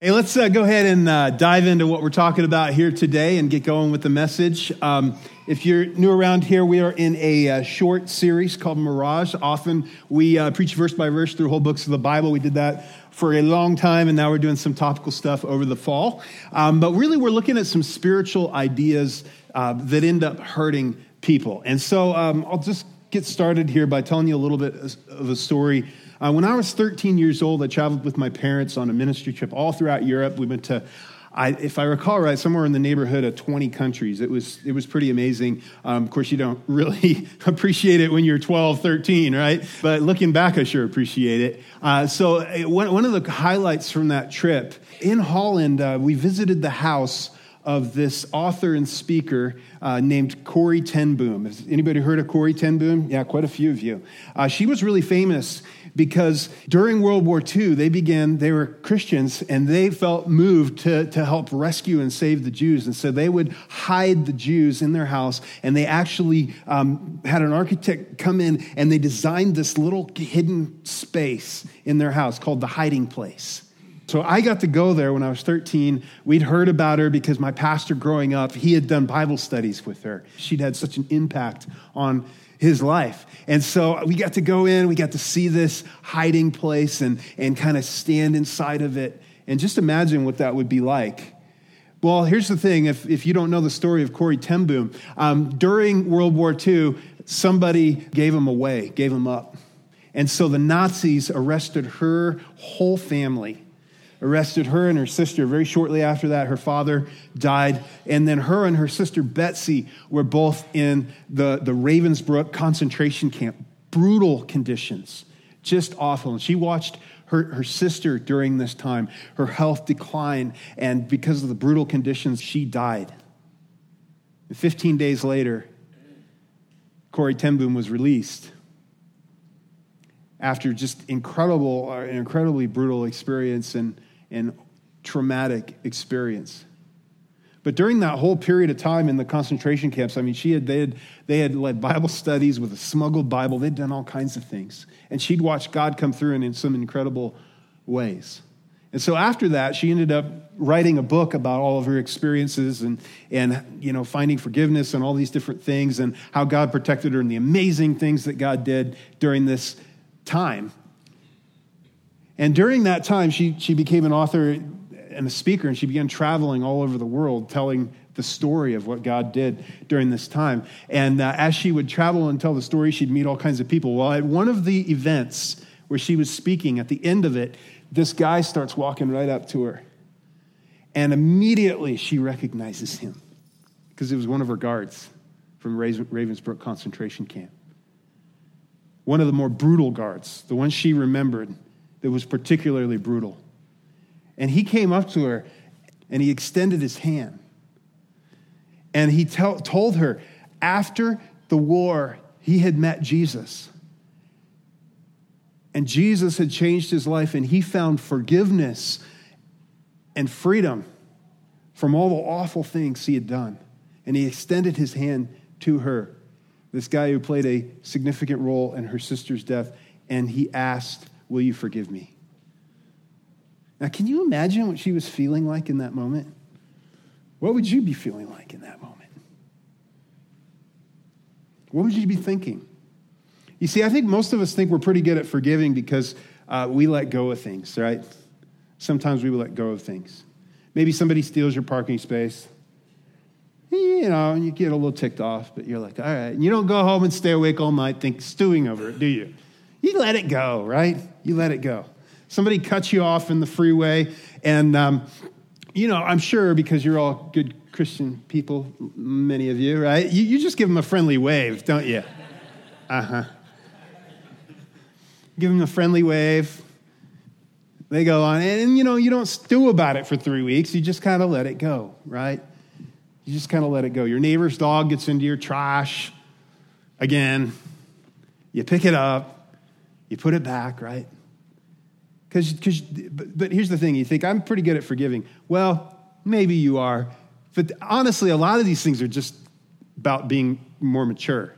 Hey, let's uh, go ahead and uh, dive into what we're talking about here today and get going with the message. Um, if you're new around here, we are in a uh, short series called Mirage. Often we uh, preach verse by verse through whole books of the Bible. We did that for a long time, and now we're doing some topical stuff over the fall. Um, but really, we're looking at some spiritual ideas uh, that end up hurting people. And so um, I'll just get started here by telling you a little bit of a story uh, when I was 13 years old, I traveled with my parents on a ministry trip all throughout Europe. We went to I, if I recall right, somewhere in the neighborhood of 20 countries. It was, it was pretty amazing. Um, of course, you don't really appreciate it when you're 12, 13, right? But looking back, I sure appreciate it. Uh, so, uh, one, one of the highlights from that trip in Holland, uh, we visited the house of this author and speaker uh, named Corrie ten Boom. Has anybody heard of Corrie ten Boom? Yeah, quite a few of you. Uh, she was really famous because during World War II, they began, they were Christians, and they felt moved to, to help rescue and save the Jews. And so they would hide the Jews in their house, and they actually um, had an architect come in and they designed this little hidden space in their house called the hiding place. So I got to go there when I was 13. We'd heard about her because my pastor growing up, he had done Bible studies with her. She'd had such an impact on his life. And so we got to go in, we got to see this hiding place and, and kind of stand inside of it and just imagine what that would be like. Well, here's the thing if, if you don't know the story of Corrie ten Boom, um, during World War II, somebody gave him away, gave him up. And so the Nazis arrested her whole family arrested her and her sister. Very shortly after that, her father died. And then her and her sister Betsy were both in the, the Ravensbrück concentration camp. Brutal conditions, just awful. And she watched her, her sister during this time, her health decline. And because of the brutal conditions, she died. And 15 days later, Corrie ten Boom was released after just incredible, uh, an incredibly brutal experience and and traumatic experience. But during that whole period of time in the concentration camps, I mean, she had, they, had, they had led Bible studies with a smuggled Bible. They'd done all kinds of things. And she'd watched God come through in, in some incredible ways. And so after that, she ended up writing a book about all of her experiences and, and you know, finding forgiveness and all these different things and how God protected her and the amazing things that God did during this time. And during that time, she, she became an author and a speaker, and she began traveling all over the world telling the story of what God did during this time. And uh, as she would travel and tell the story, she'd meet all kinds of people. Well, at one of the events where she was speaking, at the end of it, this guy starts walking right up to her. And immediately she recognizes him because it was one of her guards from Ravensbrück concentration camp. One of the more brutal guards, the one she remembered that was particularly brutal. And he came up to her and he extended his hand. And he tell, told her after the war, he had met Jesus. And Jesus had changed his life and he found forgiveness and freedom from all the awful things he had done. And he extended his hand to her, this guy who played a significant role in her sister's death, and he asked Will you forgive me? Now, can you imagine what she was feeling like in that moment? What would you be feeling like in that moment? What would you be thinking? You see, I think most of us think we're pretty good at forgiving because uh, we let go of things, right? Sometimes we let go of things. Maybe somebody steals your parking space. You know, and you get a little ticked off, but you're like, all right. And you don't go home and stay awake all night think stewing over it, do you? You let it go, right? You let it go. Somebody cuts you off in the freeway, and, um, you know, I'm sure because you're all good Christian people, many of you, right? You, you just give them a friendly wave, don't you? Uh huh. Give them a friendly wave. They go on, and, you know, you don't stew about it for three weeks. You just kind of let it go, right? You just kind of let it go. Your neighbor's dog gets into your trash again. You pick it up, you put it back, right? Because, but, but here's the thing you think, I'm pretty good at forgiving. Well, maybe you are. But honestly, a lot of these things are just about being more mature.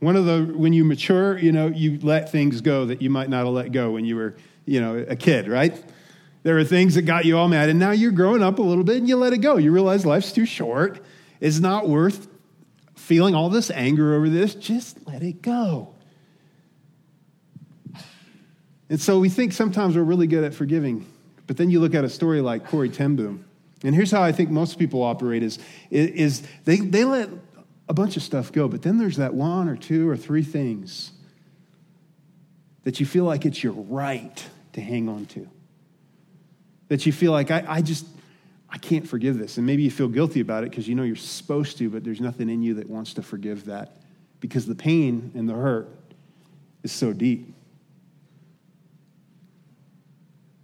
One of the, when you mature, you know, you let things go that you might not have let go when you were, you know, a kid, right? There are things that got you all mad, and now you're growing up a little bit and you let it go. You realize life's too short. It's not worth feeling all this anger over this. Just let it go. And so we think sometimes we're really good at forgiving, but then you look at a story like Corrie ten Boom, and here's how I think most people operate is, is they, they let a bunch of stuff go, but then there's that one or two or three things that you feel like it's your right to hang on to. That you feel like, I, I just, I can't forgive this. And maybe you feel guilty about it because you know you're supposed to, but there's nothing in you that wants to forgive that because the pain and the hurt is so deep.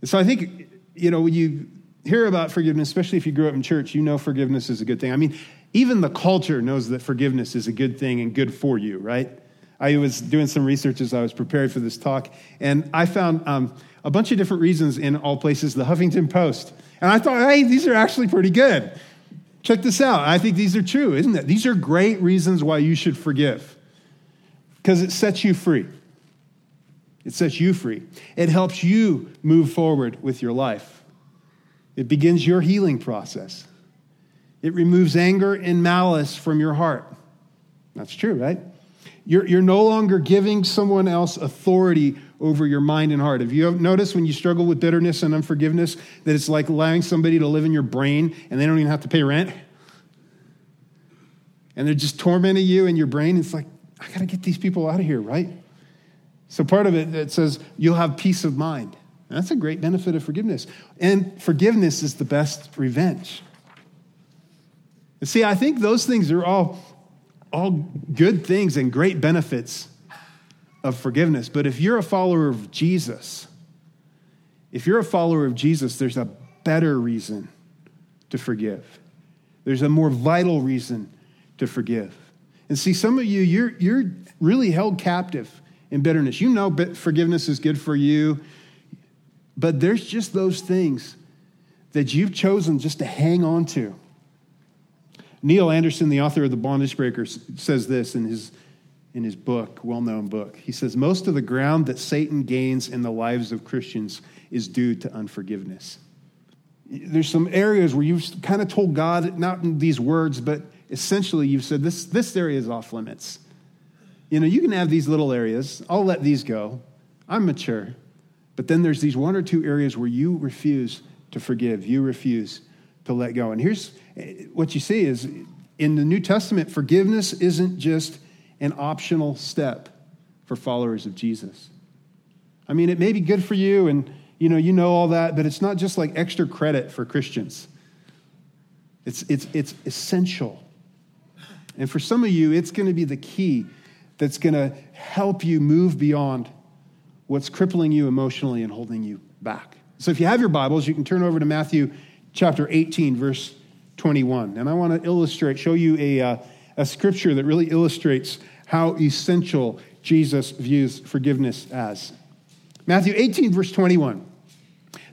So I think, you know, when you hear about forgiveness, especially if you grew up in church, you know forgiveness is a good thing. I mean, even the culture knows that forgiveness is a good thing and good for you, right? I was doing some research as I was prepared for this talk, and I found um, a bunch of different reasons in all places, the Huffington Post. And I thought, hey, these are actually pretty good. Check this out. I think these are true, isn't it? These are great reasons why you should forgive because it sets you free. It sets you free. It helps you move forward with your life. It begins your healing process. It removes anger and malice from your heart. That's true, right? You're, you're no longer giving someone else authority over your mind and heart. Have you noticed when you struggle with bitterness and unforgiveness that it's like allowing somebody to live in your brain and they don't even have to pay rent? And they're just tormenting you in your brain. It's like, I got to get these people out of here, right? So part of it, it says you'll have peace of mind. That's a great benefit of forgiveness. And forgiveness is the best revenge. see, I think those things are all, all good things and great benefits of forgiveness. But if you're a follower of Jesus, if you're a follower of Jesus, there's a better reason to forgive. There's a more vital reason to forgive. And see, some of you, you're, you're really held captive in bitterness. You know forgiveness is good for you, but there's just those things that you've chosen just to hang on to. Neil Anderson, the author of The Bondage Breakers, says this in his, in his book, well known book. He says, Most of the ground that Satan gains in the lives of Christians is due to unforgiveness. There's some areas where you've kind of told God, not in these words, but essentially you've said, This, this area is off limits. You know, you can have these little areas. I'll let these go. I'm mature. But then there's these one or two areas where you refuse to forgive, you refuse to let go. And here's eh, what you see is in the New Testament, forgiveness isn't just an optional step for followers of Jesus. I mean, it may be good for you and you know, you know all that, but it's not just like extra credit for Christians. It's, it's, it's essential. And for some of you, it's going to be the key that's going to help you move beyond what's crippling you emotionally and holding you back. So if you have your Bibles, you can turn over to Matthew chapter 18, verse 21. And I want to illustrate, show you a, uh, a scripture that really illustrates how essential Jesus views forgiveness as. Matthew 18, verse 21.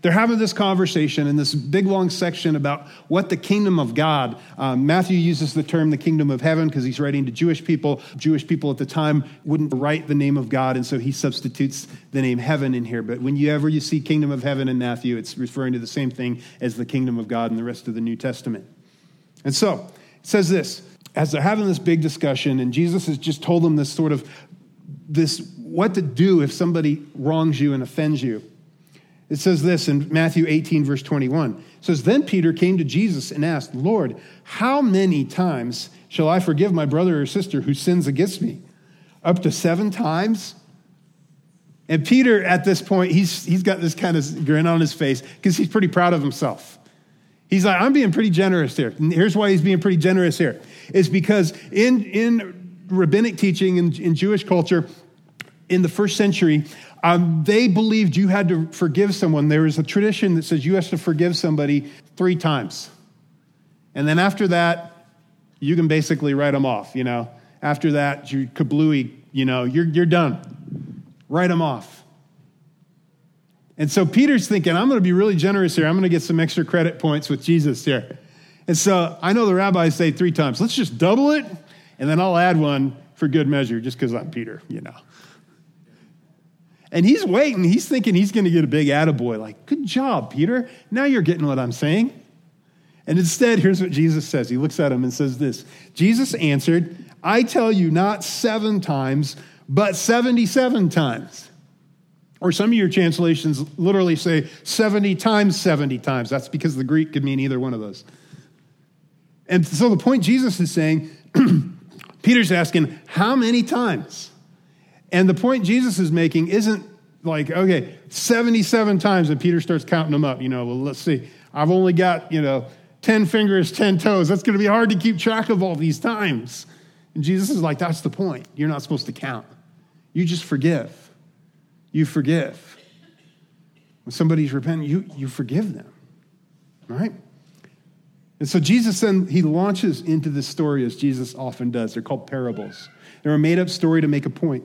They're having this conversation in this big long section about what the kingdom of God. Um, Matthew uses the term the kingdom of heaven because he's writing to Jewish people. Jewish people at the time wouldn't write the name of God, and so he substitutes the name heaven in here. But whenever you see kingdom of heaven in Matthew, it's referring to the same thing as the kingdom of God in the rest of the New Testament. And so it says this as they're having this big discussion, and Jesus has just told them this sort of this what to do if somebody wrongs you and offends you. It says this in Matthew 18, verse 21. It says, Then Peter came to Jesus and asked, Lord, how many times shall I forgive my brother or sister who sins against me? Up to seven times? And Peter, at this point, he's, he's got this kind of grin on his face because he's pretty proud of himself. He's like, I'm being pretty generous here. And here's why he's being pretty generous here. Is because in, in rabbinic teaching in, in Jewish culture, in the first century, um, they believed you had to forgive someone. There is a tradition that says you have to forgive somebody three times. And then after that, you can basically write them off, you know. After that, you kablooey, you know, you're, you're done. Write them off. And so Peter's thinking, I'm going to be really generous here. I'm going to get some extra credit points with Jesus here. And so I know the rabbis say three times. Let's just double it, and then I'll add one for good measure just because I'm Peter, you know. And he's waiting. He's thinking he's going to get a big attaboy, like, good job, Peter. Now you're getting what I'm saying. And instead, here's what Jesus says. He looks at him and says this Jesus answered, I tell you, not seven times, but 77 times. Or some of your translations literally say 70 times 70 times. That's because the Greek could mean either one of those. And so the point Jesus is saying, Peter's asking, how many times? And the point Jesus is making isn't like, okay, 77 times, and Peter starts counting them up. You know, well, let's see. I've only got, you know, 10 fingers, 10 toes. That's going to be hard to keep track of all these times. And Jesus is like, that's the point. You're not supposed to count. You just forgive. You forgive. When somebody's repentant, you, you forgive them. Right? And so Jesus then he launches into this story as Jesus often does. They're called parables. They're a made-up story to make a point.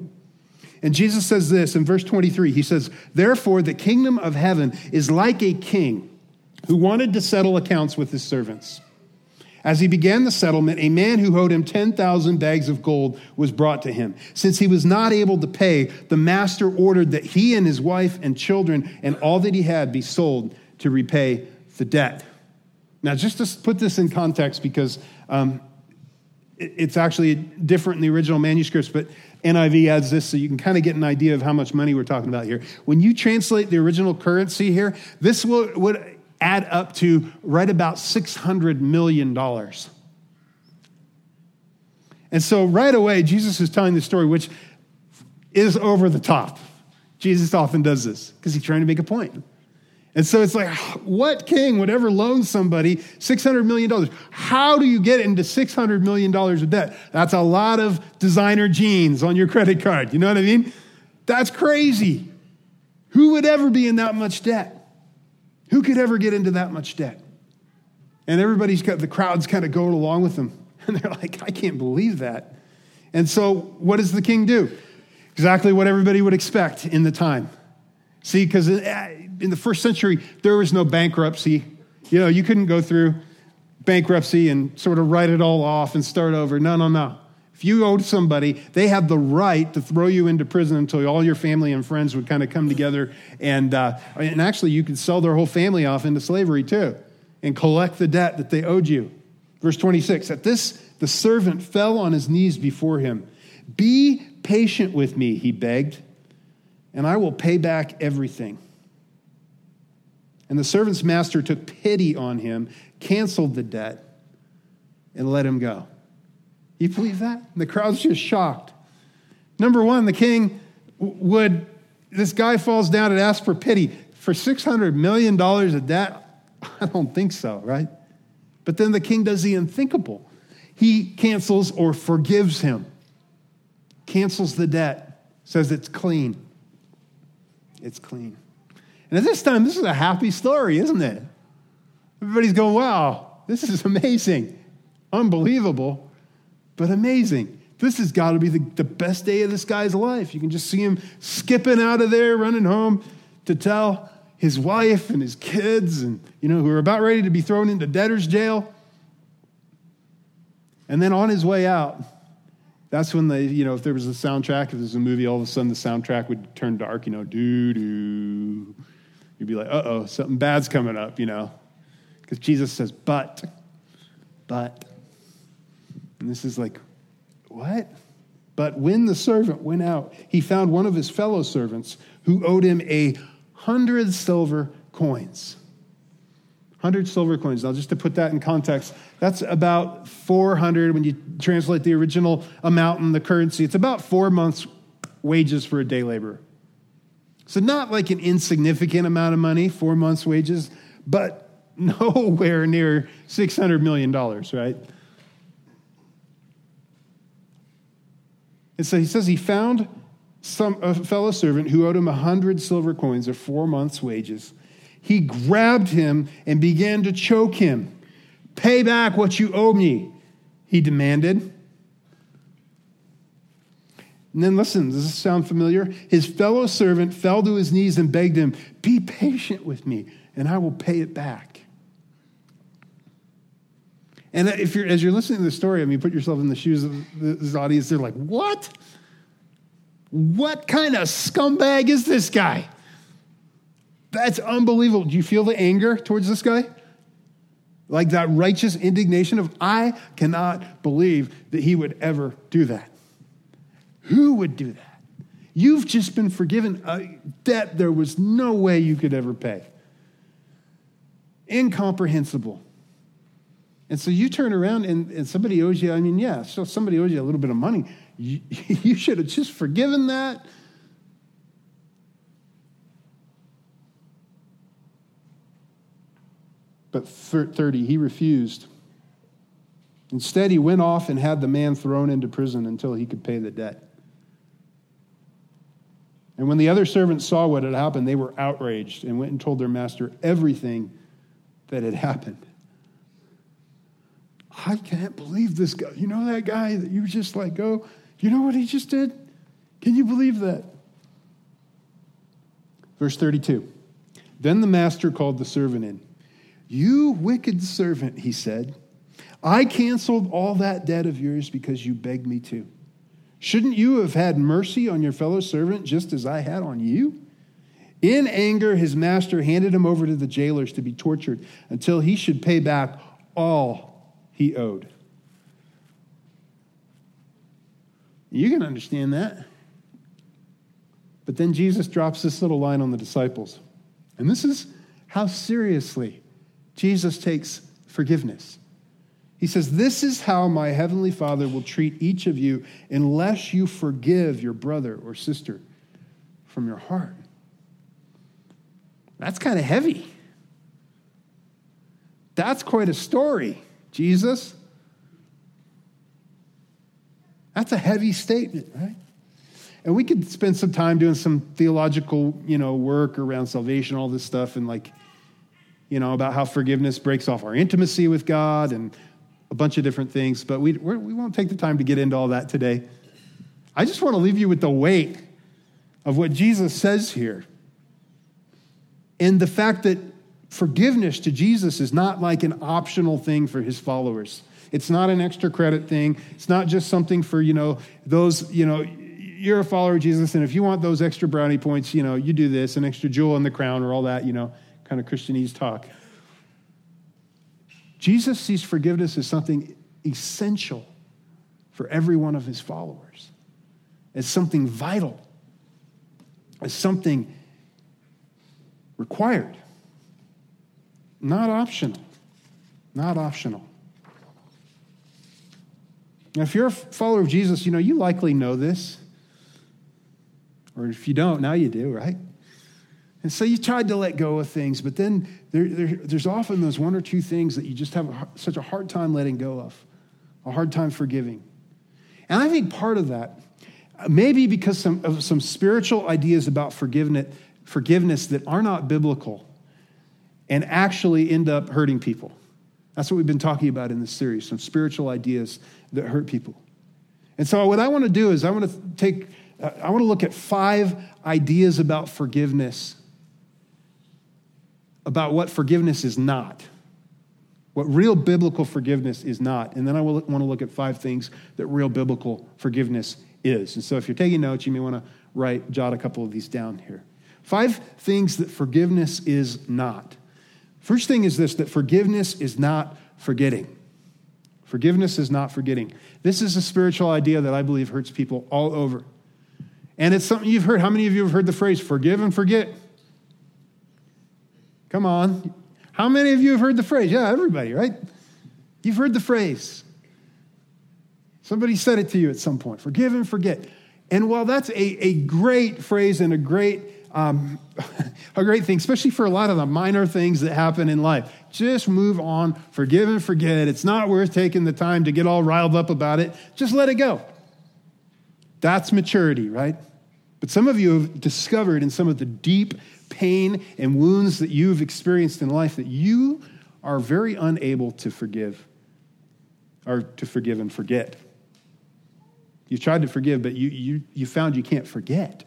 And Jesus says this in verse 23. He says, Therefore, the kingdom of heaven is like a king who wanted to settle accounts with his servants. As he began the settlement, a man who owed him 10,000 bags of gold was brought to him. Since he was not able to pay, the master ordered that he and his wife and children and all that he had be sold to repay the debt. Now, just to put this in context, because um, it's actually different in the original manuscripts, but NIV adds this so you can kind of get an idea of how much money we're talking about here. When you translate the original currency here, this will, would add up to right about $600 million. And so right away, Jesus is telling the story, which is over the top. Jesus often does this because he's trying to make a point. And so it's like, what king would ever loan somebody $600 million? How do you get into $600 million of debt? That's a lot of designer jeans on your credit card. You know what I mean? That's crazy. Who would ever be in that much debt? Who could ever get into that much debt? And everybody's got the crowds kind of going along with them. And they're like, I can't believe that. And so, what does the king do? Exactly what everybody would expect in the time. See, because in the first century, there was no bankruptcy. You know, you couldn't go through bankruptcy and sort of write it all off and start over. No, no, no. If you owed somebody, they had the right to throw you into prison until all your family and friends would kind of come together. And, uh, and actually, you could sell their whole family off into slavery too and collect the debt that they owed you. Verse 26 At this, the servant fell on his knees before him. Be patient with me, he begged, and I will pay back everything. And the servant's master took pity on him, canceled the debt, and let him go. You believe that? And the crowd's just shocked. Number one, the king would, this guy falls down and asks for pity. For $600 million of debt? I don't think so, right? But then the king does the unthinkable. He cancels or forgives him, cancels the debt, says it's clean. It's clean. And at this time, this is a happy story, isn't it? Everybody's going, wow, this is amazing. Unbelievable, but amazing. This has got to be the, the best day of this guy's life. You can just see him skipping out of there, running home to tell his wife and his kids, and you know, who are about ready to be thrown into debtor's jail. And then on his way out, that's when they, you know, if there was a soundtrack, if there was a movie, all of a sudden the soundtrack would turn dark, you know, doo doo you'd be like, uh oh, something bad's coming up, you know. Because Jesus says, but, but. And this is like, what? But when the servant went out, he found one of his fellow servants who owed him a hundred silver coins. 100 silver coins. Now, just to put that in context, that's about 400 when you translate the original amount in the currency. It's about four months' wages for a day laborer. So, not like an insignificant amount of money, four months' wages, but nowhere near $600 million, right? And so he says he found some, a fellow servant who owed him a hundred silver coins or four months' wages. He grabbed him and began to choke him. Pay back what you owe me, he demanded. And then listen, does this sound familiar? His fellow servant fell to his knees and begged him, Be patient with me, and I will pay it back. And if you're, as you're listening to the story, I mean, put yourself in the shoes of this audience, they're like, What? What kind of scumbag is this guy? That's unbelievable. Do you feel the anger towards this guy? Like that righteous indignation of, I cannot believe that he would ever do that. Who would do that? You've just been forgiven a debt there was no way you could ever pay. Incomprehensible. And so you turn around and, and somebody owes you, I mean, yeah, so somebody owes you a little bit of money. You, you should have just forgiven that. But 30, he refused. Instead, he went off and had the man thrown into prison until he could pay the debt. And when the other servants saw what had happened, they were outraged and went and told their master everything that had happened. I can't believe this guy. You know that guy that you just like go, you know what he just did? Can you believe that? Verse 32. Then the master called the servant in. You wicked servant, he said. I canceled all that debt of yours because you begged me to. Shouldn't you have had mercy on your fellow servant just as I had on you? In anger, his master handed him over to the jailers to be tortured until he should pay back all he owed. You can understand that. But then Jesus drops this little line on the disciples. And this is how seriously Jesus takes forgiveness. He says, This is how my heavenly Father will treat each of you unless you forgive your brother or sister from your heart. That's kind of heavy. That's quite a story, Jesus. That's a heavy statement, right? And we could spend some time doing some theological, you know, work around salvation, all this stuff, and like, you know, about how forgiveness breaks off our intimacy with God and a bunch of different things, but we, we're, we will not take the time to get into all that today. I just want to leave you with the weight of what Jesus says here. And the fact that forgiveness to Jesus is not like an optional thing for his followers. It's not an extra credit thing. It's not just something for, you know, those, you know, you're a follower of Jesus, and if you want those extra brownie points, you know, you do this, an extra jewel in the crown, or all that, you know, kind of Christianese talk. Jesus sees forgiveness as something essential for every one of his followers, as something vital, as something required, not optional. Not optional. Now, if you're a follower of Jesus, you know, you likely know this. Or if you don't, now you do, right? And so you tried to let go of things, but then there, there, there's often those one or two things that you just have a, such a hard time letting go of, a hard time forgiving. And I think part of that, uh, maybe because some, of some spiritual ideas about forgiveness, forgiveness that are not biblical and actually end up hurting people. That's what we've been talking about in this series some spiritual ideas that hurt people. And so, what I want to do is, I want to take, uh, I want to look at five ideas about forgiveness about what forgiveness is not, what real biblical forgiveness is not. And then I will want to look at five things that real biblical forgiveness is. And so if you're taking notes, you may want to write, jot a couple of these down here. Five things that forgiveness is not. First thing is this that forgiveness is not forgetting. Forgiveness is not forgetting. This is a spiritual idea that I believe hurts people all over. And it's something you've heard. How many of you have heard the phrase forgive and forget? Come on. How many of you have heard the phrase? Yeah, everybody, right? You've heard the phrase. Somebody said it to you at some point forgive and forget. And while that's a, a great phrase and a great, um, a great thing, especially for a lot of the minor things that happen in life, just move on, forgive and forget. It's not worth taking the time to get all riled up about it. Just let it go. That's maturity, right? But some of you have discovered in some of the deep pain and wounds that you've experienced in life that you are very unable to forgive or to forgive and forget. You've tried to forgive, but you, you, you found you can't forget.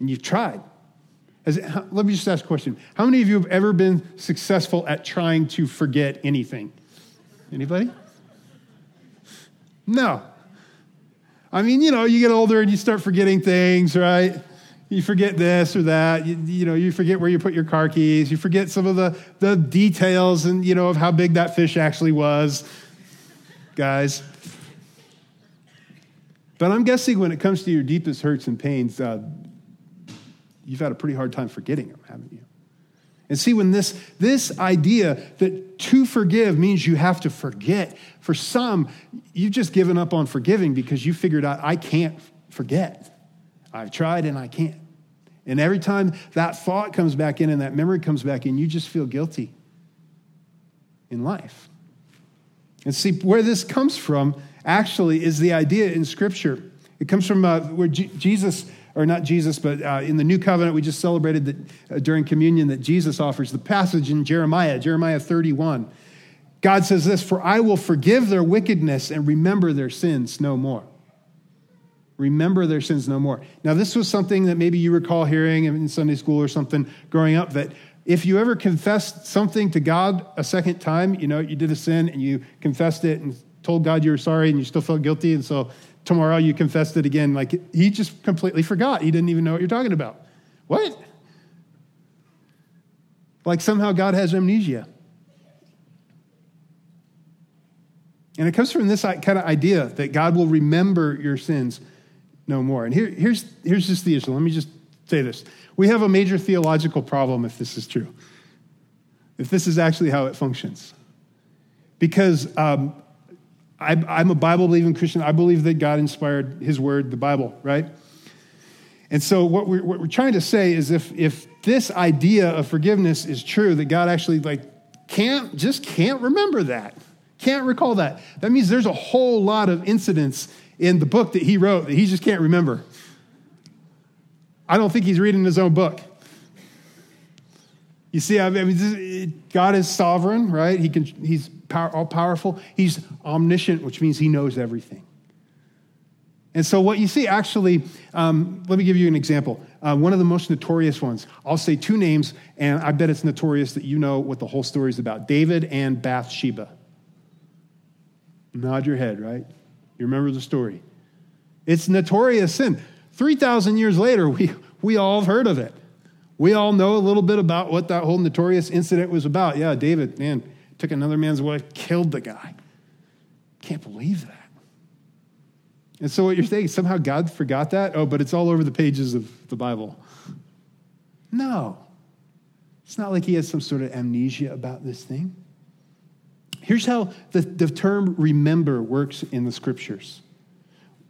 And you've tried. Let me just ask a question. How many of you have ever been successful at trying to forget anything? Anybody? No. I mean, you know, you get older and you start forgetting things, right? You forget this or that. You, you, know, you forget where you put your car keys. You forget some of the, the details and, you know, of how big that fish actually was, guys. But I'm guessing when it comes to your deepest hurts and pains, uh, you've had a pretty hard time forgetting them, haven't you? And see, when this, this idea that to forgive means you have to forget, for some, you've just given up on forgiving because you figured out, I can't forget. I've tried and I can't. And every time that thought comes back in and that memory comes back in, you just feel guilty in life. And see, where this comes from actually is the idea in Scripture. It comes from uh, where G- Jesus or not Jesus, but uh, in the new covenant, we just celebrated that uh, during communion that Jesus offers the passage in Jeremiah, Jeremiah 31. God says this For I will forgive their wickedness and remember their sins no more. Remember their sins no more. Now, this was something that maybe you recall hearing in Sunday school or something growing up that if you ever confessed something to God a second time, you know, you did a sin and you confessed it and told God you were sorry and you still felt guilty, and so tomorrow you confessed it again. Like he just completely forgot. He didn't even know what you're talking about. What? Like somehow God has amnesia. And it comes from this uh, kind of idea that God will remember your sins no more. And here, here's, here's just the issue. Let me just say this. We have a major theological problem if this is true, if this is actually how it functions. Because um, I, am a Bible believing Christian. I believe that God inspired his word, the Bible, right? And so, what we're, what we're trying to say is if, if this idea of forgiveness is true, that God actually like can't, just can't remember that, can't recall that, that means there's a whole lot of incidents in the book that he wrote that he just can't remember. I don't think he's reading his own book. You see, I mean, God is sovereign, right? He can, he's power, all powerful. He's omniscient, which means he knows everything. And so, what you see actually, um, let me give you an example. Uh, one of the most notorious ones. I'll say two names, and I bet it's notorious that you know what the whole story is about David and Bathsheba. Nod your head, right? You remember the story. It's notorious sin. 3,000 years later, we, we all have heard of it. We all know a little bit about what that whole notorious incident was about. Yeah, David, man, took another man's wife, killed the guy. Can't believe that. And so what you're saying, somehow God forgot that? Oh, but it's all over the pages of the Bible. No. It's not like he has some sort of amnesia about this thing. Here's how the, the term remember works in the scriptures.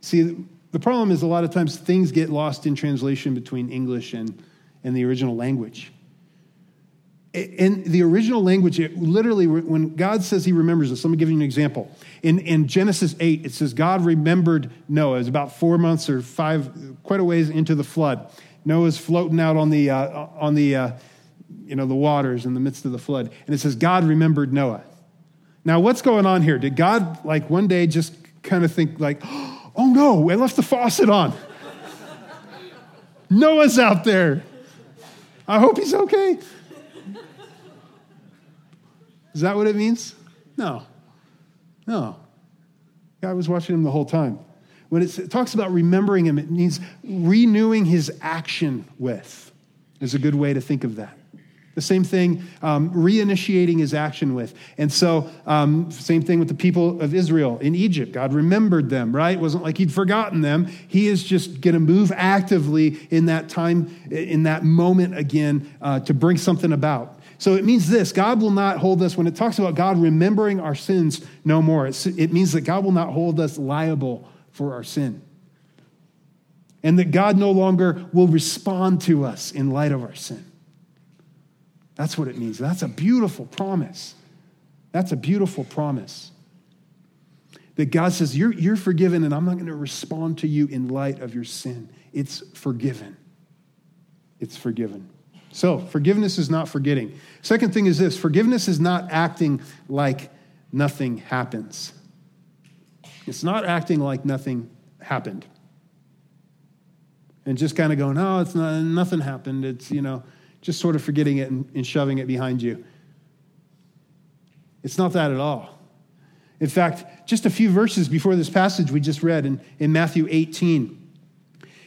See, the problem is a lot of times things get lost in translation between English and, and the original language in the original language, it literally, when God says he remembers us, let me give you an example. In, in Genesis 8, it says God remembered Noah. It was about four months or five, quite a ways into the flood. Noah's floating out on the, uh, on the, uh, you know, the waters in the midst of the flood. And it says God remembered Noah. Now, what's going on here? Did God, like, one day just kind of think, like, oh no, I left the faucet on. Noah's out there. I hope he's okay. Is that what it means? No. No. God was watching him the whole time. When it talks about remembering him, it means renewing his action with, is a good way to think of that. The same thing, um, reinitiating his action with. And so, um, same thing with the people of Israel in Egypt. God remembered them, right? It wasn't like he'd forgotten them. He is just going to move actively in that time, in that moment again, uh, to bring something about. So it means this God will not hold us, when it talks about God remembering our sins no more, it means that God will not hold us liable for our sin. And that God no longer will respond to us in light of our sin. That's what it means. That's a beautiful promise. That's a beautiful promise. That God says, You're, you're forgiven, and I'm not going to respond to you in light of your sin. It's forgiven. It's forgiven. So, forgiveness is not forgetting. Second thing is this forgiveness is not acting like nothing happens. It's not acting like nothing happened. And just kind of going, oh, it's not, nothing happened. It's, you know, just sort of forgetting it and, and shoving it behind you. It's not that at all. In fact, just a few verses before this passage we just read in, in Matthew 18,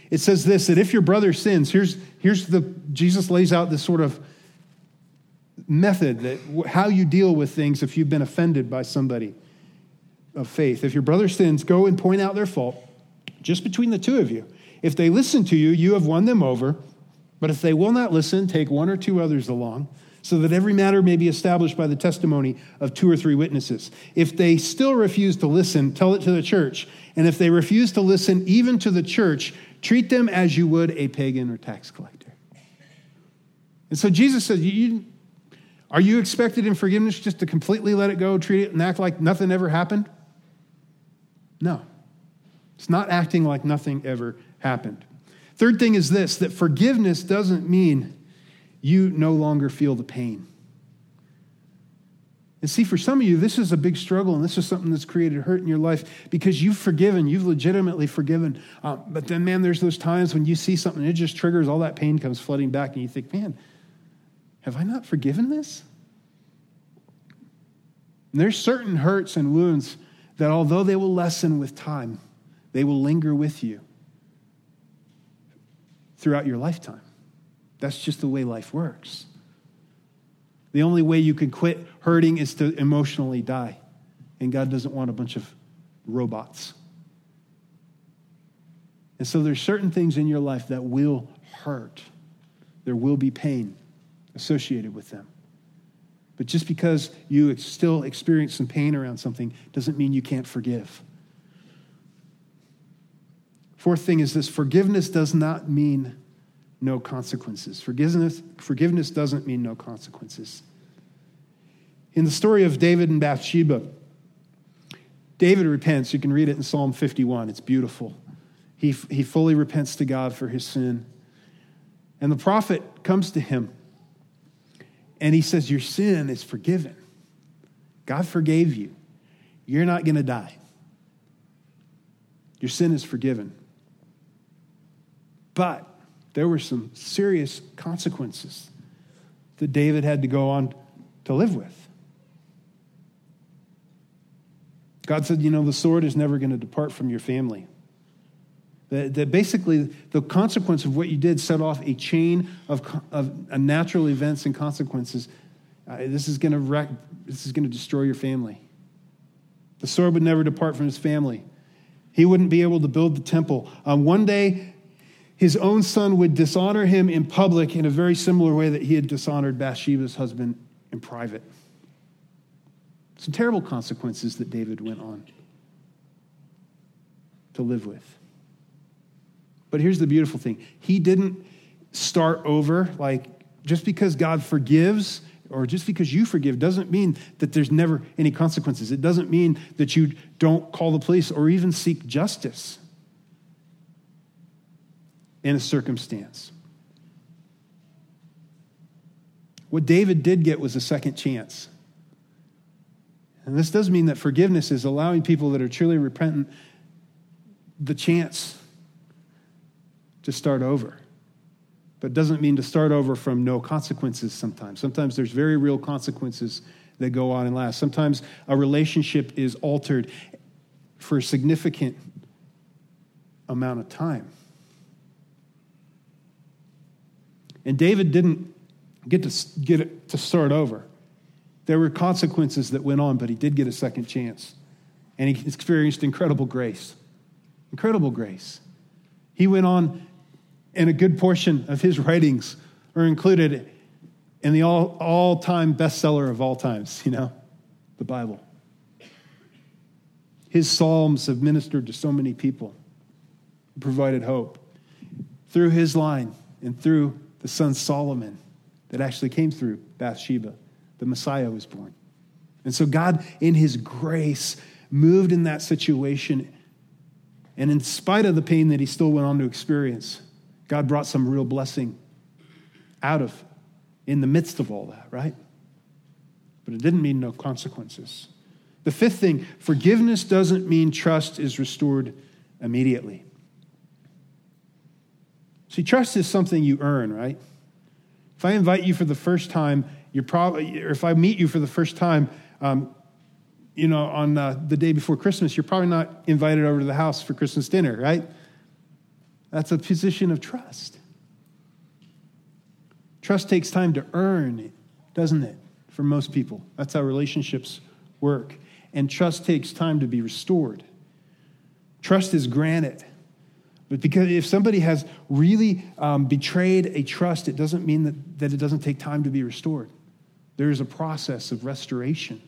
it says this that if your brother sins, here's, here's the, Jesus lays out this sort of method that how you deal with things if you've been offended by somebody of faith. If your brother sins, go and point out their fault just between the two of you. If they listen to you, you have won them over. But if they will not listen, take one or two others along, so that every matter may be established by the testimony of two or three witnesses. If they still refuse to listen, tell it to the church. And if they refuse to listen even to the church, Treat them as you would a pagan or tax collector. And so Jesus said, you, Are you expected in forgiveness just to completely let it go, treat it, and act like nothing ever happened? No. It's not acting like nothing ever happened. Third thing is this that forgiveness doesn't mean you no longer feel the pain. And see, for some of you, this is a big struggle, and this is something that's created hurt in your life because you've forgiven, you've legitimately forgiven. Uh, but then, man, there's those times when you see something, it just triggers, all that pain comes flooding back, and you think, man, have I not forgiven this? And there's certain hurts and wounds that, although they will lessen with time, they will linger with you throughout your lifetime. That's just the way life works. The only way you can quit hurting is to emotionally die. And God doesn't want a bunch of robots. And so there's certain things in your life that will hurt. There will be pain associated with them. But just because you still experience some pain around something doesn't mean you can't forgive. Fourth thing is this forgiveness does not mean no consequences. Forgiveness, forgiveness doesn't mean no consequences. In the story of David and Bathsheba, David repents. You can read it in Psalm 51. It's beautiful. He, he fully repents to God for his sin. And the prophet comes to him and he says, Your sin is forgiven. God forgave you. You're not going to die. Your sin is forgiven. But there were some serious consequences that David had to go on to live with. God said, you know, the sword is never going to depart from your family. That, that, basically, the consequence of what you did set off a chain of, of natural events and consequences. Uh, this is going to wreck, this is going to destroy your family. The sword would never depart from his family. He wouldn't be able to build the temple. Um, one day, his own son would dishonor him in public in a very similar way that he had dishonored Bathsheba's husband in private. Some terrible consequences that David went on to live with. But here's the beautiful thing he didn't start over like just because God forgives or just because you forgive doesn't mean that there's never any consequences. It doesn't mean that you don't call the police or even seek justice in a circumstance. What David did get was a second chance. And this does mean that forgiveness is allowing people that are truly repentant the chance to start over. But it doesn't mean to start over from no consequences sometimes. Sometimes there's very real consequences that go on and last. Sometimes a relationship is altered for a significant amount of time. And David didn't get to get it to start over. There were consequences that went on, but he did get a second chance. And he experienced incredible grace. Incredible grace. He went on, and a good portion of his writings are included in the all, all-time bestseller of all times, you know, the Bible. His psalms have ministered to so many people, provided hope. Through his line and through the son Solomon that actually came through Bathsheba. The Messiah was born. And so God, in his grace, moved in that situation. And in spite of the pain that he still went on to experience, God brought some real blessing out of in the midst of all that, right? But it didn't mean no consequences. The fifth thing forgiveness doesn't mean trust is restored immediately. See, trust is something you earn, right? If I invite you for the first time, you're probably, or if I meet you for the first time, um, you know, on uh, the day before Christmas, you're probably not invited over to the house for Christmas dinner, right? That's a position of trust. Trust takes time to earn, doesn't it? For most people. That's how relationships work. And trust takes time to be restored. Trust is granted. But because if somebody has really um, betrayed a trust, it doesn't mean that, that it doesn't take time to be restored. There is a process of restoration.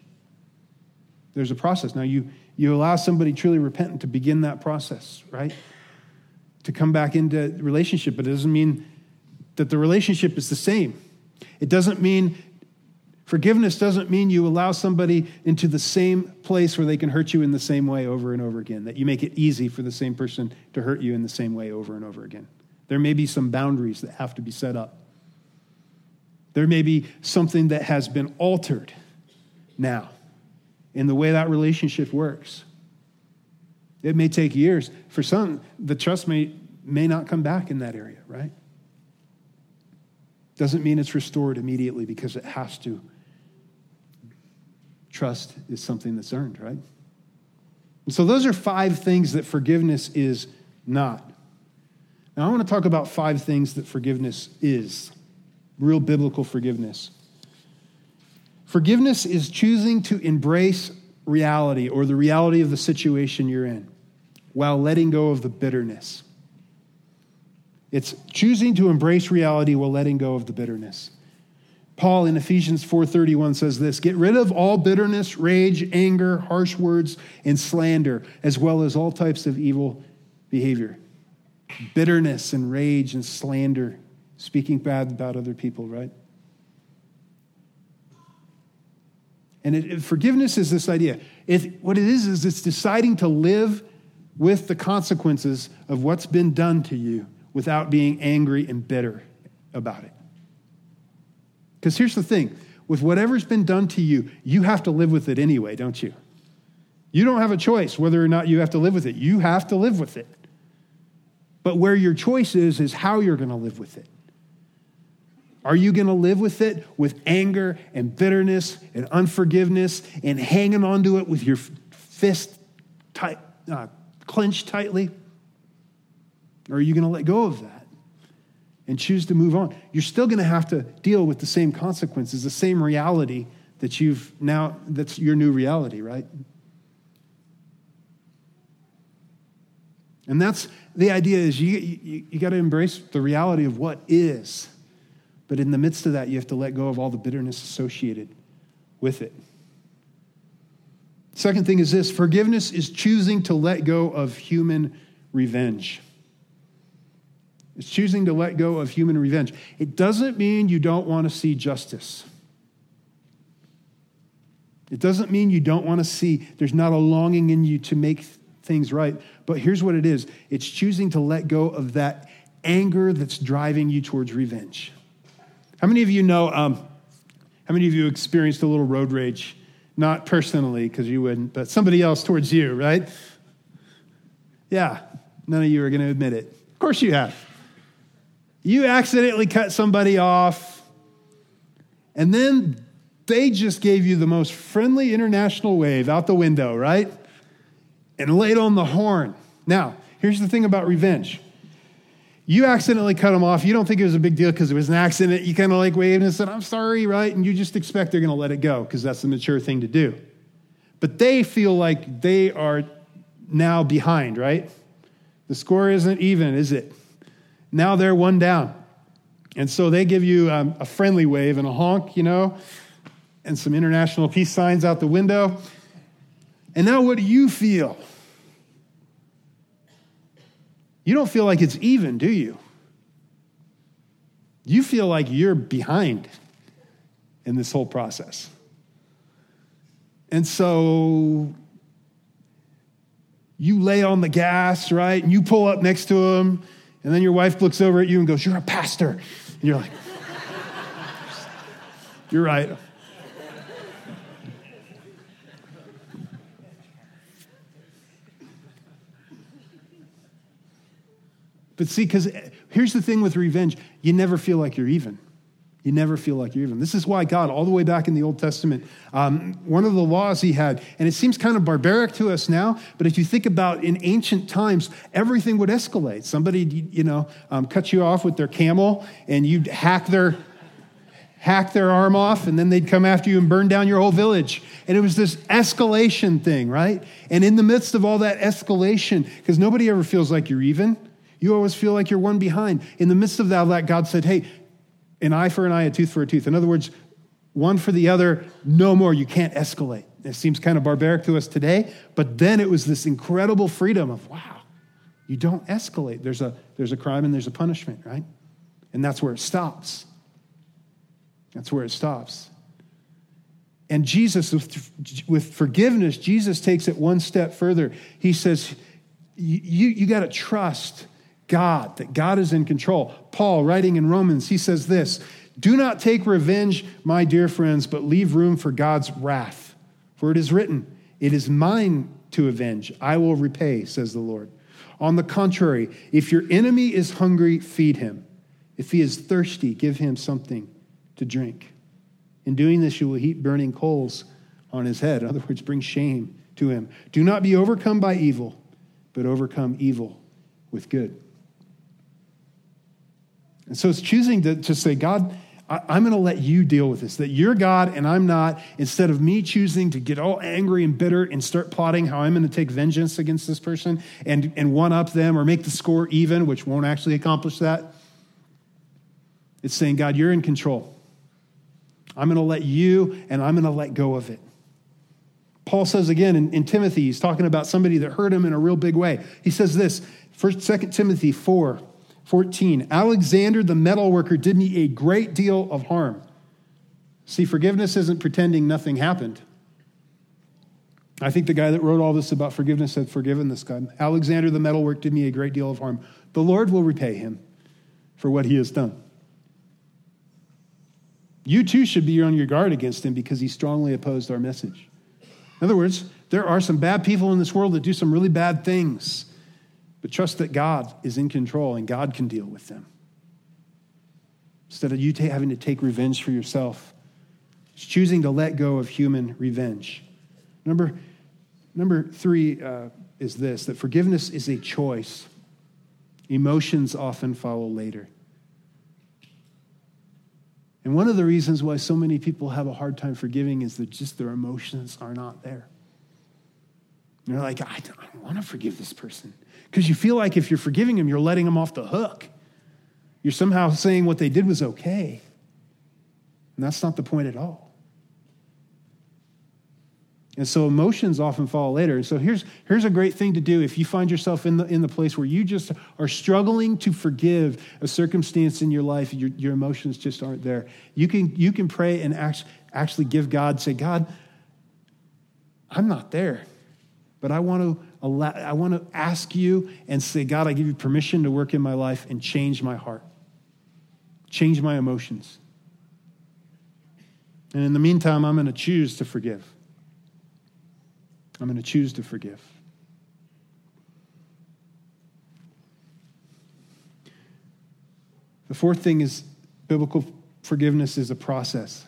There's a process. Now, you, you allow somebody truly repentant to begin that process, right? To come back into relationship, but it doesn't mean that the relationship is the same. It doesn't mean Forgiveness doesn't mean you allow somebody into the same place where they can hurt you in the same way over and over again, that you make it easy for the same person to hurt you in the same way over and over again. There may be some boundaries that have to be set up. There may be something that has been altered now in the way that relationship works. It may take years. For some, the trust may, may not come back in that area, right? Doesn't mean it's restored immediately because it has to trust is something that's earned, right? And so those are five things that forgiveness is not. Now I want to talk about five things that forgiveness is real biblical forgiveness. Forgiveness is choosing to embrace reality or the reality of the situation you're in while letting go of the bitterness. It's choosing to embrace reality while letting go of the bitterness. Paul in Ephesians 4:31 says this, "Get rid of all bitterness, rage, anger, harsh words, and slander, as well as all types of evil behavior." Bitterness and rage and slander, speaking bad about other people, right? And it, forgiveness is this idea. It, what it is, is it's deciding to live with the consequences of what's been done to you without being angry and bitter about it. Because here's the thing with whatever's been done to you, you have to live with it anyway, don't you? You don't have a choice whether or not you have to live with it. You have to live with it. But where your choice is, is how you're going to live with it. Are you going to live with it with anger and bitterness and unforgiveness and hanging onto it with your fist tight, uh, clenched tightly? Or are you going to let go of that? And choose to move on, you're still going to have to deal with the same consequences, the same reality that you've now, that's your new reality, right? And that's the idea is you, you, you got to embrace the reality of what is. But in the midst of that, you have to let go of all the bitterness associated with it. Second thing is this forgiveness is choosing to let go of human revenge. It's choosing to let go of human revenge. It doesn't mean you don't want to see justice. It doesn't mean you don't want to see, there's not a longing in you to make things right. But here's what it is it's choosing to let go of that anger that's driving you towards revenge. How many of you know, um, how many of you experienced a little road rage? Not personally, because you wouldn't, but somebody else towards you, right? Yeah, none of you are going to admit it. Of course you have. You accidentally cut somebody off, and then they just gave you the most friendly international wave out the window, right? And laid on the horn. Now, here's the thing about revenge. You accidentally cut them off. You don't think it was a big deal because it was an accident. You kind of like waved and said, I'm sorry, right? And you just expect they're going to let it go because that's the mature thing to do. But they feel like they are now behind, right? The score isn't even, is it? Now they're one down. And so they give you um, a friendly wave and a honk, you know, and some international peace signs out the window. And now what do you feel? You don't feel like it's even, do you? You feel like you're behind in this whole process. And so you lay on the gas, right? And you pull up next to him and then your wife looks over at you and goes, You're a pastor. And you're like, You're right. But see, because here's the thing with revenge you never feel like you're even. You never feel like you're even. This is why God, all the way back in the Old Testament, um, one of the laws he had, and it seems kind of barbaric to us now, but if you think about in ancient times, everything would escalate. Somebody, you know, um, cut you off with their camel, and you'd hack their hack their arm off, and then they'd come after you and burn down your whole village. And it was this escalation thing, right? And in the midst of all that escalation, because nobody ever feels like you're even, you always feel like you're one behind. In the midst of that, God said, hey, an eye for an eye, a tooth for a tooth. In other words, one for the other, no more. You can't escalate. It seems kind of barbaric to us today, but then it was this incredible freedom of, wow, you don't escalate. There's a, there's a crime and there's a punishment, right? And that's where it stops. That's where it stops. And Jesus, with forgiveness, Jesus takes it one step further. He says, You, you got to trust God, that God is in control. Paul, writing in Romans, he says this Do not take revenge, my dear friends, but leave room for God's wrath. For it is written, It is mine to avenge. I will repay, says the Lord. On the contrary, if your enemy is hungry, feed him. If he is thirsty, give him something to drink. In doing this, you will heap burning coals on his head. In other words, bring shame to him. Do not be overcome by evil, but overcome evil with good. And so it's choosing to, to say, God, I, I'm going to let you deal with this, that you're God and I'm not, instead of me choosing to get all angry and bitter and start plotting how I'm going to take vengeance against this person and, and one up them or make the score even, which won't actually accomplish that. It's saying, God, you're in control. I'm going to let you and I'm going to let go of it. Paul says again in, in, Timothy, he's talking about somebody that hurt him in a real big way. He says this, first, Second Timothy 4, 14. Alexander the metalworker did me a great deal of harm. See, forgiveness isn't pretending nothing happened. I think the guy that wrote all this about forgiveness had forgiven this guy. Alexander the metalworker did me a great deal of harm. The Lord will repay him for what he has done. You too should be on your guard against him because he strongly opposed our message. In other words, there are some bad people in this world that do some really bad things, but trust that God is in control and God can deal with them. Instead of you having to take revenge for yourself, it's choosing to let go of human revenge. Number, number three uh, is this that forgiveness is a choice, emotions often follow later. And one of the reasons why so many people have a hard time forgiving is that just their emotions are not there. You're like, I I want to forgive this person. Because you feel like if you're forgiving them, you're letting them off the hook. You're somehow saying what they did was okay. And that's not the point at all. And so emotions often fall later. And so here's, here's a great thing to do if you find yourself in the, in the place where you just are struggling to forgive a circumstance in your life, your, your emotions just aren't there. You can, you can pray and act, actually give God, say, God, I'm not there, but I want to I want to ask you and say, God, I give you permission to work in my life and change my heart, change my emotions. And in the meantime, I'm going to choose to forgive. I'm going to choose to forgive. The fourth thing is biblical forgiveness is a process.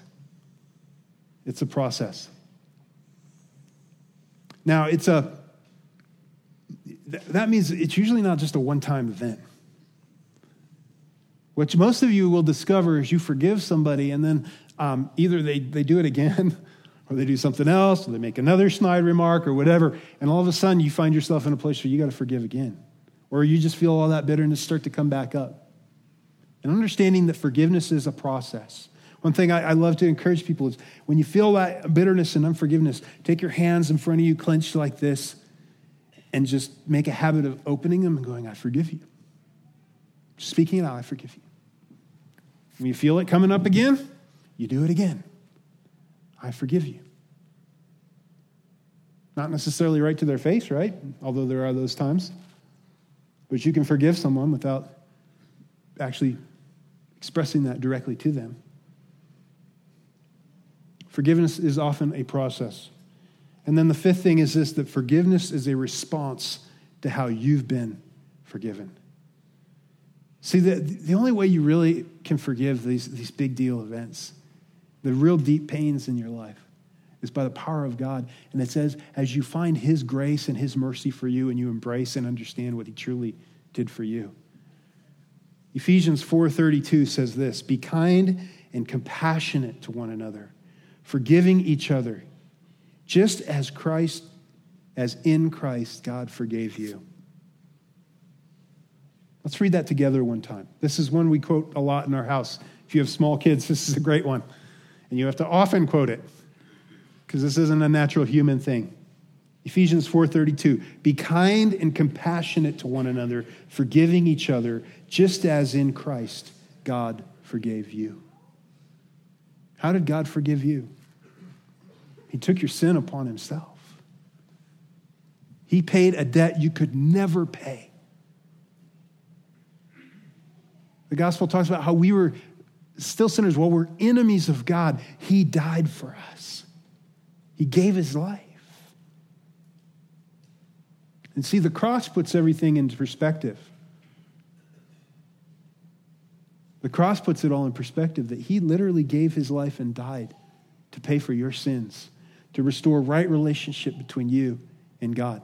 It's a process. Now, it's a that means it's usually not just a one-time event. Which most of you will discover is you forgive somebody and then um, either they, they do it again or they do something else, or they make another snide remark or whatever, and all of a sudden you find yourself in a place where you got to forgive again. Or you just feel all that bitterness start to come back up. And understanding that forgiveness is a process. One thing I, I love to encourage people is when you feel that bitterness and unforgiveness, take your hands in front of you, clenched like this, and just make a habit of opening them and going, I forgive you. Speaking it out, I forgive you. When you feel it coming up again, you do it again. I forgive you. Not necessarily right to their face, right? Although there are those times. But you can forgive someone without actually expressing that directly to them. Forgiveness is often a process. And then the fifth thing is this that forgiveness is a response to how you've been forgiven. See, the, the only way you really can forgive these, these big deal events, the real deep pains in your life, is by the power of God. And it says, as you find His grace and His mercy for you and you embrace and understand what He truly did for you. Ephesians 4:32 says this, "Be kind and compassionate to one another, forgiving each other, just as Christ as in Christ God forgave you." Let's read that together one time. This is one we quote a lot in our house. If you have small kids, this is a great one. And you have to often quote it because this isn't a natural human thing. Ephesians 4:32 Be kind and compassionate to one another, forgiving each other, just as in Christ God forgave you. How did God forgive you? He took your sin upon himself. He paid a debt you could never pay. The gospel talks about how we were still sinners while we're enemies of God. He died for us. He gave his life. And see, the cross puts everything into perspective. The cross puts it all in perspective that he literally gave his life and died to pay for your sins, to restore right relationship between you and God.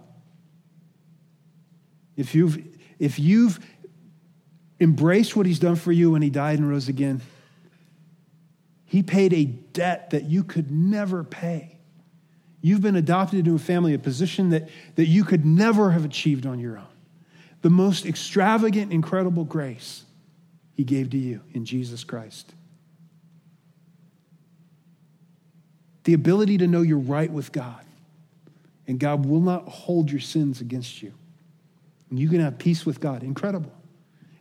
If you've, if you've embraced what he's done for you when he died and rose again, he paid a debt that you could never pay. You've been adopted into a family, a position that, that you could never have achieved on your own. The most extravagant, incredible grace he gave to you in Jesus Christ. The ability to know you're right with God, and God will not hold your sins against you. And you can have peace with God. Incredible.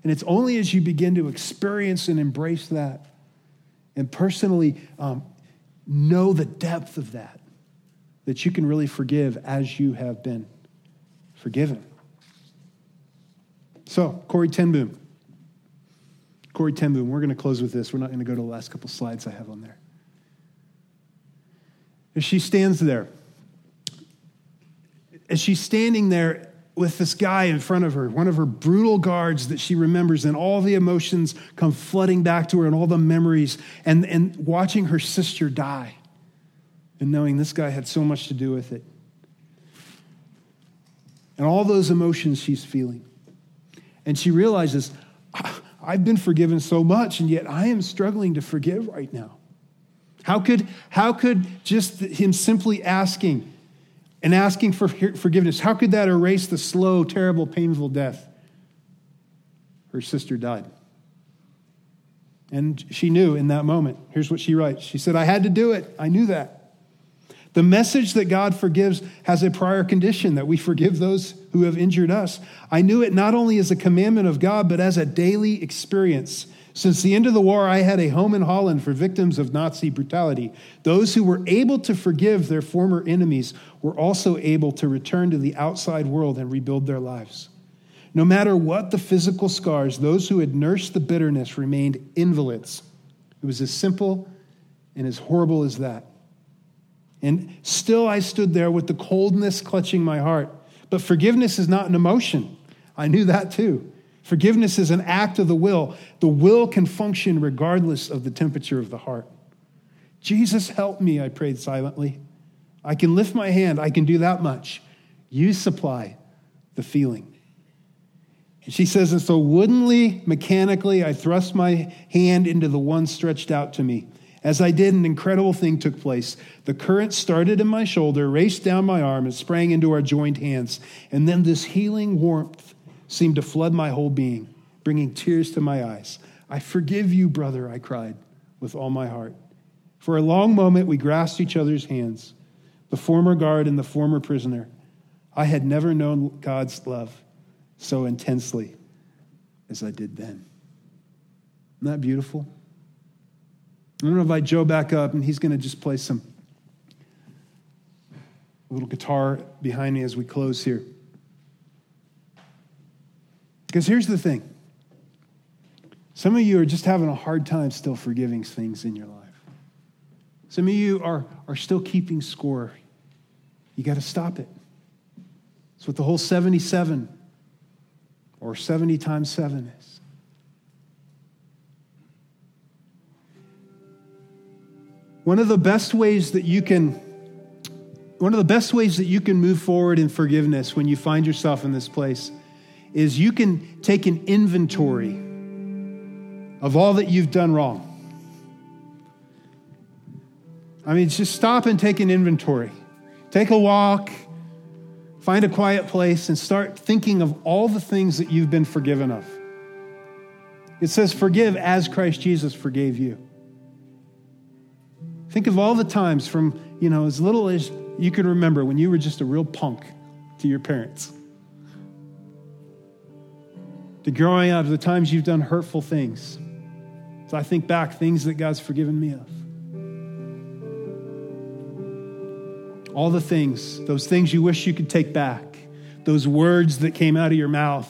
And it's only as you begin to experience and embrace that and personally um, know the depth of that that you can really forgive as you have been forgiven. So, Corrie ten Boom. Corey Tenboom, we're going to close with this. We're not going to go to the last couple slides I have on there. As she stands there, as she's standing there with this guy in front of her, one of her brutal guards that she remembers, and all the emotions come flooding back to her and all the memories, and, and watching her sister die and knowing this guy had so much to do with it. And all those emotions she's feeling. And she realizes, I've been forgiven so much, and yet I am struggling to forgive right now. How could, how could just him simply asking and asking for forgiveness, how could that erase the slow, terrible, painful death? Her sister died. And she knew in that moment. Here's what she writes She said, I had to do it. I knew that. The message that God forgives has a prior condition that we forgive those who have injured us. I knew it not only as a commandment of God, but as a daily experience. Since the end of the war, I had a home in Holland for victims of Nazi brutality. Those who were able to forgive their former enemies were also able to return to the outside world and rebuild their lives. No matter what the physical scars, those who had nursed the bitterness remained invalids. It was as simple and as horrible as that. And still I stood there with the coldness clutching my heart. But forgiveness is not an emotion. I knew that too. Forgiveness is an act of the will. The will can function regardless of the temperature of the heart. Jesus, help me, I prayed silently. I can lift my hand, I can do that much. You supply the feeling. And she says, and so woodenly, mechanically, I thrust my hand into the one stretched out to me. As I did, an incredible thing took place. The current started in my shoulder, raced down my arm, and sprang into our joined hands. And then this healing warmth seemed to flood my whole being, bringing tears to my eyes. I forgive you, brother, I cried with all my heart. For a long moment, we grasped each other's hands, the former guard and the former prisoner. I had never known God's love so intensely as I did then. Isn't that beautiful? I'm going to invite Joe back up, and he's going to just play some little guitar behind me as we close here. Because here's the thing some of you are just having a hard time still forgiving things in your life. Some of you are, are still keeping score. You got to stop it. That's what the whole 77 or 70 times 7 is. One of the best ways that you can one of the best ways that you can move forward in forgiveness when you find yourself in this place is you can take an inventory of all that you've done wrong. I mean, just stop and take an inventory. Take a walk, find a quiet place, and start thinking of all the things that you've been forgiven of. It says, Forgive as Christ Jesus forgave you. Think of all the times from, you know, as little as you can remember when you were just a real punk to your parents, to growing up, of the times you've done hurtful things. So I think back, things that God's forgiven me of. All the things, those things you wish you could take back, those words that came out of your mouth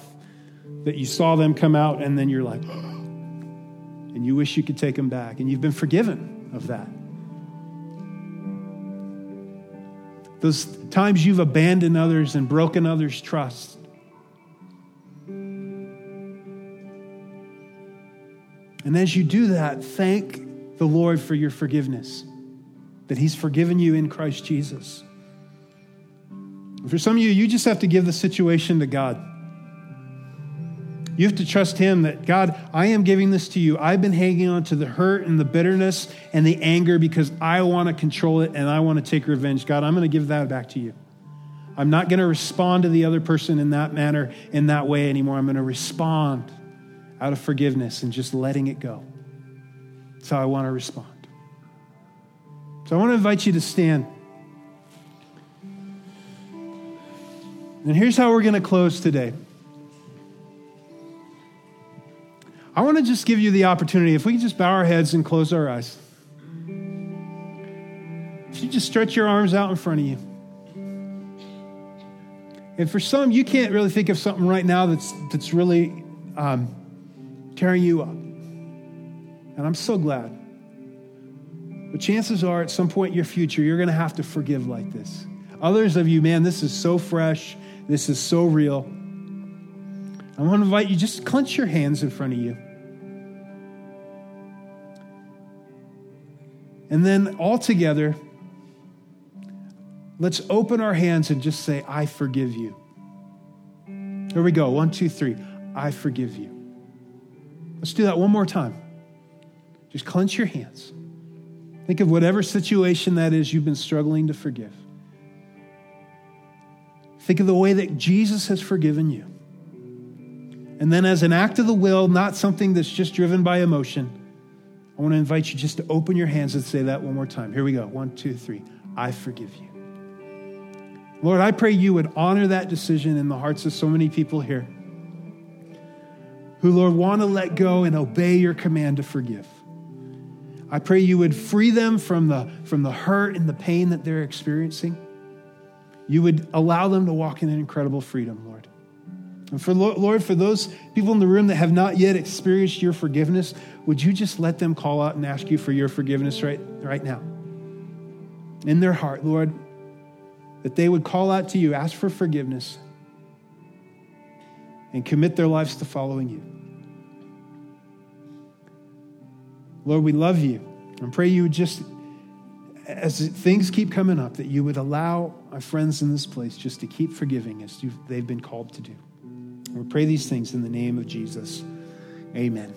that you saw them come out and then you're like, and you wish you could take them back, and you've been forgiven of that. Those times you've abandoned others and broken others' trust. And as you do that, thank the Lord for your forgiveness, that He's forgiven you in Christ Jesus. For some of you, you just have to give the situation to God. You have to trust Him that, God, I am giving this to you. I've been hanging on to the hurt and the bitterness and the anger because I want to control it and I want to take revenge. God, I'm going to give that back to you. I'm not going to respond to the other person in that manner, in that way anymore. I'm going to respond out of forgiveness and just letting it go. That's how I want to respond. So I want to invite you to stand. And here's how we're going to close today. I want to just give you the opportunity, if we can just bow our heads and close our eyes. If you just stretch your arms out in front of you. And for some, you can't really think of something right now that's, that's really um, tearing you up. And I'm so glad. But chances are, at some point in your future, you're going to have to forgive like this. Others of you, man, this is so fresh. This is so real. I want to invite you, just clench your hands in front of you. And then all together, let's open our hands and just say, I forgive you. Here we go. One, two, three. I forgive you. Let's do that one more time. Just clench your hands. Think of whatever situation that is you've been struggling to forgive. Think of the way that Jesus has forgiven you. And then, as an act of the will, not something that's just driven by emotion, I want to invite you just to open your hands and say that one more time. Here we go. One, two, three. I forgive you. Lord, I pray you would honor that decision in the hearts of so many people here who, Lord, want to let go and obey your command to forgive. I pray you would free them from the, from the hurt and the pain that they're experiencing. You would allow them to walk in an incredible freedom, Lord. And for Lord, for those people in the room that have not yet experienced your forgiveness, would you just let them call out and ask you for your forgiveness right, right now? In their heart, Lord, that they would call out to you, ask for forgiveness, and commit their lives to following you. Lord, we love you. And pray you would just, as things keep coming up, that you would allow our friends in this place just to keep forgiving as they've been called to do. We pray these things in the name of Jesus. Amen.